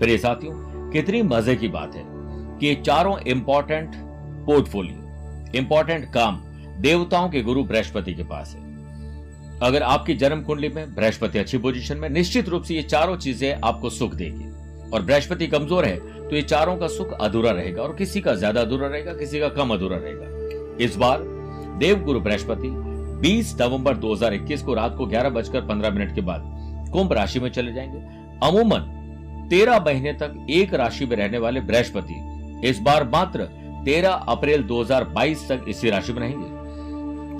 प्रिय साथियों, कितनी मज़े की बात है कि चारों इंपॉर्टेंट पोर्टफोलियो इंपॉर्टेंट काम देवताओं के गुरु बृहस्पति के पास है। अगर आपकी जन्म कुंडली में बृहस्पति अच्छी पोजीशन में, निश्चित रूप से ये चारों चीज़ें आपको सुख देगी। और बृहस्पति कमज़ोर है तो ये चारों का सुख अधूरा रहेगा और किसी का ज़्यादा अधूरा रहेगा, किसी का कम अधूरा रहेगा। इस बार देवगुरु बृहस्पति 20 नवंबर 2021 को रात को ग्यारह बजकर पंद्रह मिनट के बाद कुंभ राशि में चले जाएँगे। अमूमन तेरह महीने तक एक राशि में रहने वाले बृहस्पति, इस बार मात्र 13 अप्रैल 2022 तक इसी राशि में रहेंगे।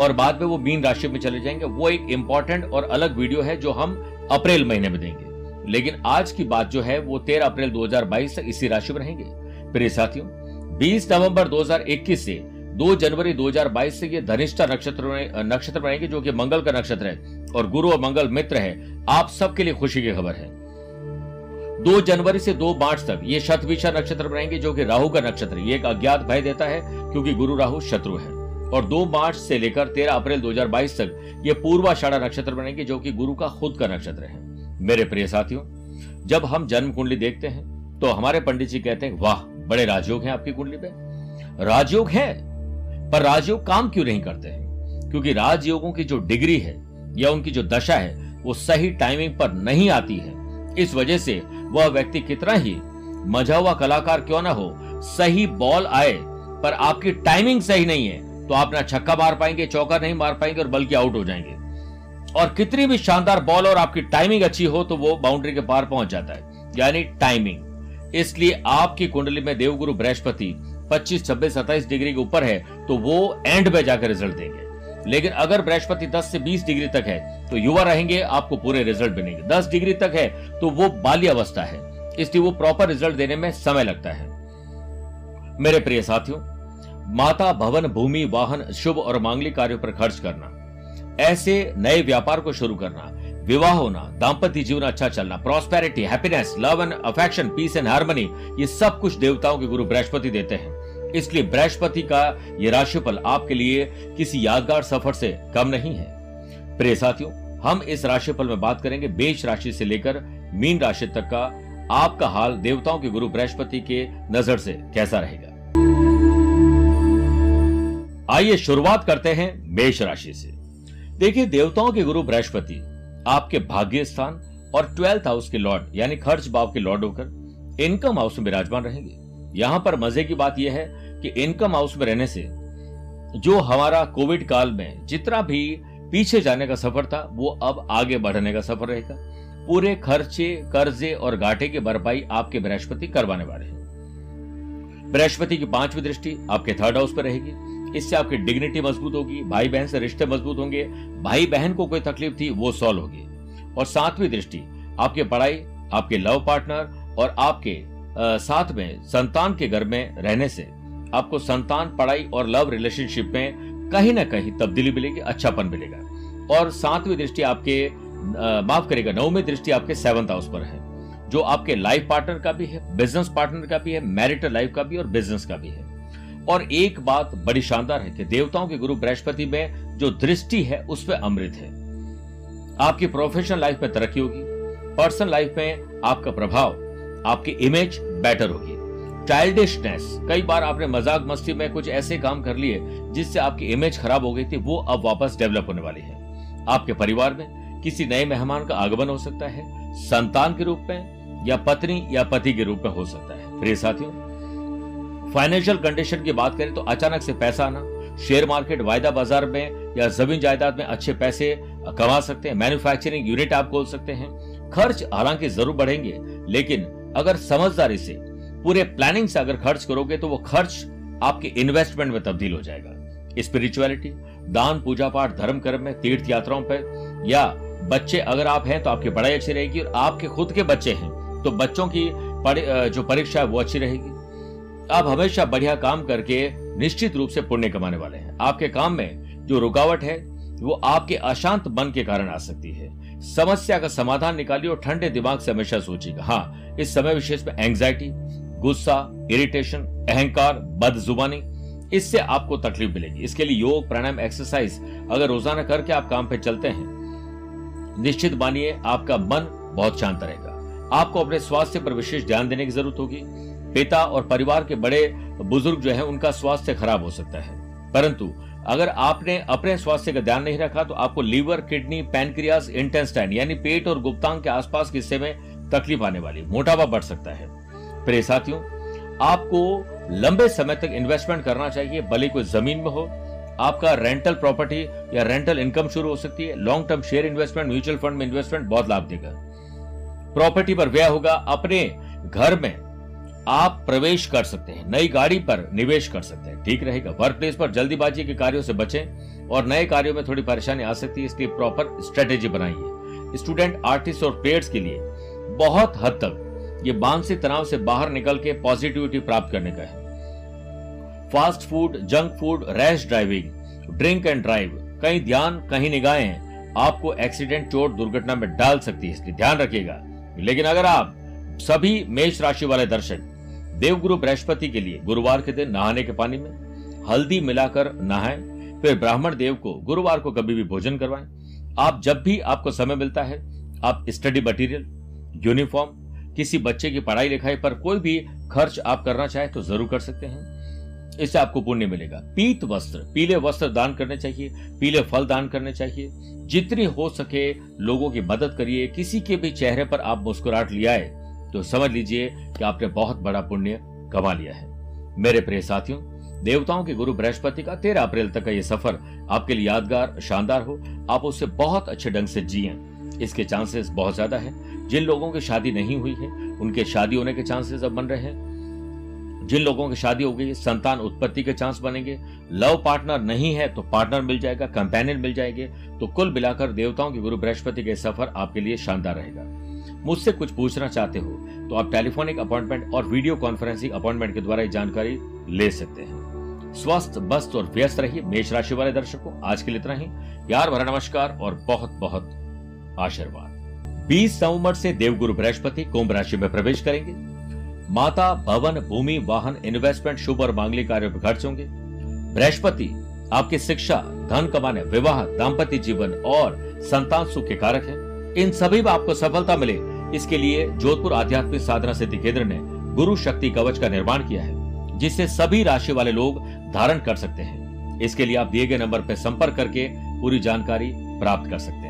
और बाद में वो मीन राशि में चले जाएँगे। वो एक इंपॉर्टेंट और अलग वीडियो है जो हम अप्रैल महीने में देंगे। लेकिन आज की बात जो है, वो 13 अप्रैल 2022 तक इसी राशि में रहेंगे। प्रिय साथियों 20 नवंबर 2021 से 2 जनवरी 2022 से ये धनिष्ठा नक्षत्र नक्षत्र बनेंगे जो कि मंगल का नक्षत्र है और गुरु और मंगल मित्र है। आप सबके लिए खुशी की खबर है। 2 जनवरी से दो मार्च तक ये शतविशा नक्षत्र बनाएँगे जो कि राहु का नक्षत्र ये एक अज्ञात भय देता है, क्योंकि गुरु राहु शत्रु है। और 2 मार्च से लेकर 13 अप्रैल 2022 तक ये पूर्वाषाढ़ा नक्षत्र बनेंगे, जो कि गुरु का खुद का नक्षत्र है। मेरे प्रिय साथियों, जब हम जन्म कुंडली देखते हैं तो हमारे पंडित जी कहते हैं, वाह, बड़े राजयोग हैं आपकी कुंडली में। राजयोग है, पर राजयोग काम क्यों नहीं करते हैं? क्योंकि राजयोगों की जो डिग्री है या उनकी जो दशा है, वो सही टाइमिंग पर नहीं आती है। इस वजह से वह व्यक्ति कितना ही मज़ा हुआ कलाकार क्यों ना हो सही बॉल आए पर आपकी टाइमिंग सही नहीं है तो आप ना छक्का मार पाएँगे चौका नहीं मार पाएँगे और बल्कि आउट हो जाएँगे। और कितनी भी शानदार बॉल और आपकी टाइमिंग अच्छी हो तो वो बाउंड्री के पार पहुँच जाता है यानी टाइमिंग इसलिए आपकी कुंडली में देवगुरु बृहस्पति 25, 26, 27 डिग्री के ऊपर है तो वो एंड में जाकर रिज़ल्ट देंगे। लेकिन अगर बृहस्पति 10 से 20 डिग्री तक है तो युवा रहेंगे, आपको पूरे रिज़ल्ट मिलेंगे। 10 डिग्री तक है तो वो बाल्य अवस्था है। इसलिए वो प्रॉपर रिज़ल्ट देने में समय लगता है। मेरे प्रिय साथियों, माता भवन, भूमि, वाहन, शुभ और मांगलिक कार्यों पर खर्च करना, ऐसे नए व्यापार को शुरू करना, विवाह होना दाम्पत्य जीवन अच्छा चलना prosperity happiness love and affection peace and harmony ये सब कुछ देवताओं के गुरु बृहस्पति देते हैं। इसलिए बृहस्पति का ये राशिफल आपके लिए किसी यादगार सफ़र से कम नहीं है। प्रिय साथियों, हम इस राशिफल में बात करेंगे मेष राशि से लेकर मीन राशि तक का आपका हाल देवताओं के गुरु बृहस्पति के नज़र से कैसा रहेगा। आइए शुरुआत करते हैं मेष राशि से। देखिए, देवताओं के गुरु बृहस्पति आपके भाग्य स्थान और ट्वेल्थ हाउस के लॉर्ड, यानी खर्च भाव के लॉर्ड होकर इनकम हाउस में विराजमान रहेंगे। यहाँ पर मज़े की बात यह है कि इनकम हाउस में रहने से जो हमारा कोविड काल में जितना भी पीछे जाने का सफ़र था, वो अब आगे बढ़ने का सफ़र रहेगा। पूरे खर्चे, कर्जे और घाटे की भरपाई आपके बृहस्पति करवाने वाले हैं। बृहस्पति की पांचवी दृष्टि आपके थर्ड हाउस पर रहेगी। इससे आपकी डिग्निटी मज़बूत होगी भाई बहन से रिश्ते मज़बूत होंगे भाई बहन को कोई तकलीफ़ थी, वो सॉल्व होगी। और सातवीं दृष्टि, आपके पढ़ाई, आपके लव पार्टनर और आपके साथ में संतान के घर में रहने से आपको संतान, पढ़ाई और लव रिलेशनशिप में कहीं ना कहीं तब्दीली मिलेगी, अच्छापन मिलेगा। और सातवीं दृष्टि आपके माफ़ करेगा नौवीं दृष्टि आपके सेवंथ हाउस पर है, जो आपके लाइफ पार्टनर का भी है बिज़नेस पार्टनर का भी है मैरिटल लाइफ का भी और बिज़नेस का भी है। और एक बात बड़ी शानदार है कि देवताओं के गुरु बृहस्पति में जो दृष्टि है, उस पर अमृत है। आपकी प्रोफेशनल लाइफ में तरक्की होगी पर्सनल लाइफ में आपका प्रभाव, आपकी इमेज बेटर होगी। चाइल्डिशनेस कई बार आपने मज़ाक मस्ती में कुछ ऐसे काम कर लिए जिससे आपकी इमेज खराब हो गई थी, वो अब वापस डेवलप होने वाली है। आपके परिवार में किसी नए मेहमान का आगमन हो सकता है, संतान के रूप में, या पत्नी या पति के रूप में हो सकता है। प्रिय साथियों फाइनेंशियल कंडीशन की बात करें तो अचानक से पैसा आना शेयर मार्केट वायदा बाज़ार में या ज़मीन जायदाद में अच्छे पैसे कमा सकते हैं मैन्युफैक्चरिंग यूनिट आप खोल सकते हैं। खर्च हालाँकि ज़रूर बढ़ेंगे, लेकिन अगर समझदारी से पूरे प्लानिंग से अगर खर्च करोगे तो वो खर्च आपके इन्वेस्टमेंट में तब्दील हो जाएगा। स्पिरिचुअलिटी दान, पूजा पाठ, धर्म कर्म में, तीर्थ यात्राओं पर या बच्चे अगर आप हैं तो आपकी पढ़ाई अच्छी रहेगी और आपके खुद के बच्चे हैं तो बच्चों की जो परीक्षा है, वो अच्छी रहेगी। आप हमेशा बढ़िया काम करके निश्चित रूप से पुण्य कमाने वाले हैं। आपके काम में जो रुकावट है, वो आपके अशांत मन के कारण आ सकती है। समस्या का समाधान निकालिए और ठंडे दिमाग से हमेशा सोचिएगा हाँ इस समय विशेष में एंग्जाइटी गुस्सा इरिटेशन अहंकार, बदजुबानी, इससे आपको तकलीफ़ मिलेगी। इसके लिए योग, प्राणायाम एक्सरसाइज अगर रोज़ाना करके आप काम पे चलते हैं, निश्चित मानिए आपका मन बहुत शांत रहेगा। आपको अपने स्वास्थ्य पर विशेष ध्यान देने की ज़रूरत होगी। पिता और परिवार के बड़े बुज़ुर्ग जो है, उनका स्वास्थ्य खराब हो सकता है। परंतु अगर आपने अपने स्वास्थ्य का ध्यान नहीं रखा तो आपको लीवर, किडनी पैनक्रियाज इंटेस्टाइन, यानी पेट और गुप्तांग के आसपास के हिस्से में तकलीफ़ आने वाली, मोटापा बढ़ सकता है। प्रिय साथियों, आपको लंबे समय तक इन्वेस्टमेंट करना चाहिए, भले कोई ज़मीन में हो। आपका रेंटल प्रॉपर्टी या रेंटल इनकम शुरू हो सकती है। Long term share investment mutual fund में इन्वेस्टमेंट बहुत लाभ देगा। प्रॉपर्टी पर व्यय होगा। अपने घर में आप प्रवेश कर सकते हैं, नई गाड़ी पर निवेश कर सकते हैं। ठीक रहेगा। वर्क प्लेस पर जल्दीबाजी के कार्यों से बचें और नए कार्यों में थोड़ी परेशानी आ सकती है। इसलिए प्रॉपर स्ट्रेटेजी बनाइए। स्टूडेंट आर्टिस्ट और प्लेयर्स के लिए बहुत हद तक ये मानसिक तनाव से बाहर निकल के पॉजिटिविटी प्राप्त करने का है। Fast food junk food rash driving drink and drive कहीं ध्यान, कहीं निगाहें आपको एक्सीडेंट चोट, दुर्घटना में डाल सकती है। इसलिए ध्यान रखिएगा। लेकिन अगर आप सभी मेष राशि वाले दर्शक देवगुरु बृहस्पति के लिए गुरुवार के दिन नहाने के पानी में, हल्दी मिलाकर नहाएँ, फिर ब्राह्मण देव को गुरुवार को कभी भी भोजन करवाएँ। आप जब भी आपको समय मिलता है, आप स्टडी मटेरियल, यूनिफॉर्म, किसी बच्चे की पढ़ाई लिखाई पर कोई भी खर्च आप करना चाहे तो ज़रूर कर सकते हैं। इससे आपको पुण्य मिलेगा। पीत वस्त्र, पीले वस्त्र दान करने चाहिए, पीले फल दान करने चाहिए। जितनी हो सके लोगों की मदद करिए, किसी के भी चेहरे पर आप मुस्कुराहट लिया है तो समझ लीजिए कि आपने बहुत बड़ा पुण्य कमा लिया है। मेरे प्रिय साथियों, देवताओं के गुरु बृहस्पति का तेरह अप्रैल तक का ये सफ़र आपके लिए यादगार, शानदार हो। आप उससे बहुत अच्छे ढंग से जिये इसके चांसेस बहुत ज़्यादा है। जिन लोगों की शादी नहीं हुई है, उनके शादी होने के चांसेस अब बन रहे हैं। जिन लोगों की शादी हो गई संतान उत्पत्ति के चांस बनेंगे। लव पार्टनर नहीं है तो पार्टनर मिल जाएगा कंपेनियन मिल जाएँगे। तो कुल मिलाकर देवताओं के गुरु बृहस्पति के सफ़र आपके लिए शानदार रहेगा। मुझसे कुछ पूछना चाहते हो तो आप टेलीफोनिक अपॉइंटमेंट और वीडियो कॉन्फ्रेंसिंग अपॉइंटमेंट के द्वारा जानकारी ले सकते हैं। स्वस्थ बस्त और व्यस्त रहिए मेष राशि वाले दर्शकों। आज के लिए इतना ही। यार भरा नमस्कार और बहुत बहुत आशीर्वाद। 20 नवंबर से देवगुरु बृहस्पति कुंभ राशि में प्रवेश करेंगे। माता, भवन, भूमि, वाहन इन्वेस्टमेंट शुभ और मांगलिक कार्यों पर खर्च होंगे। बृहस्पति, आपकी शिक्षा, धन कमाने, विवाह दाम्पत्य जीवन और संतान सुख के कारक है। इन सभी में आपको सफलता मिले। इसके लिए जोधपुर आध्यात्मिक साधना सिद्धि केंद्र ने गुरु शक्ति कवच का निर्माण किया है, जिससे सभी राशि वाले लोग धारण कर सकते हैं। इसके लिए आप दिए गए नंबर पर संपर्क करके पूरी जानकारी प्राप्त कर सकते हैं।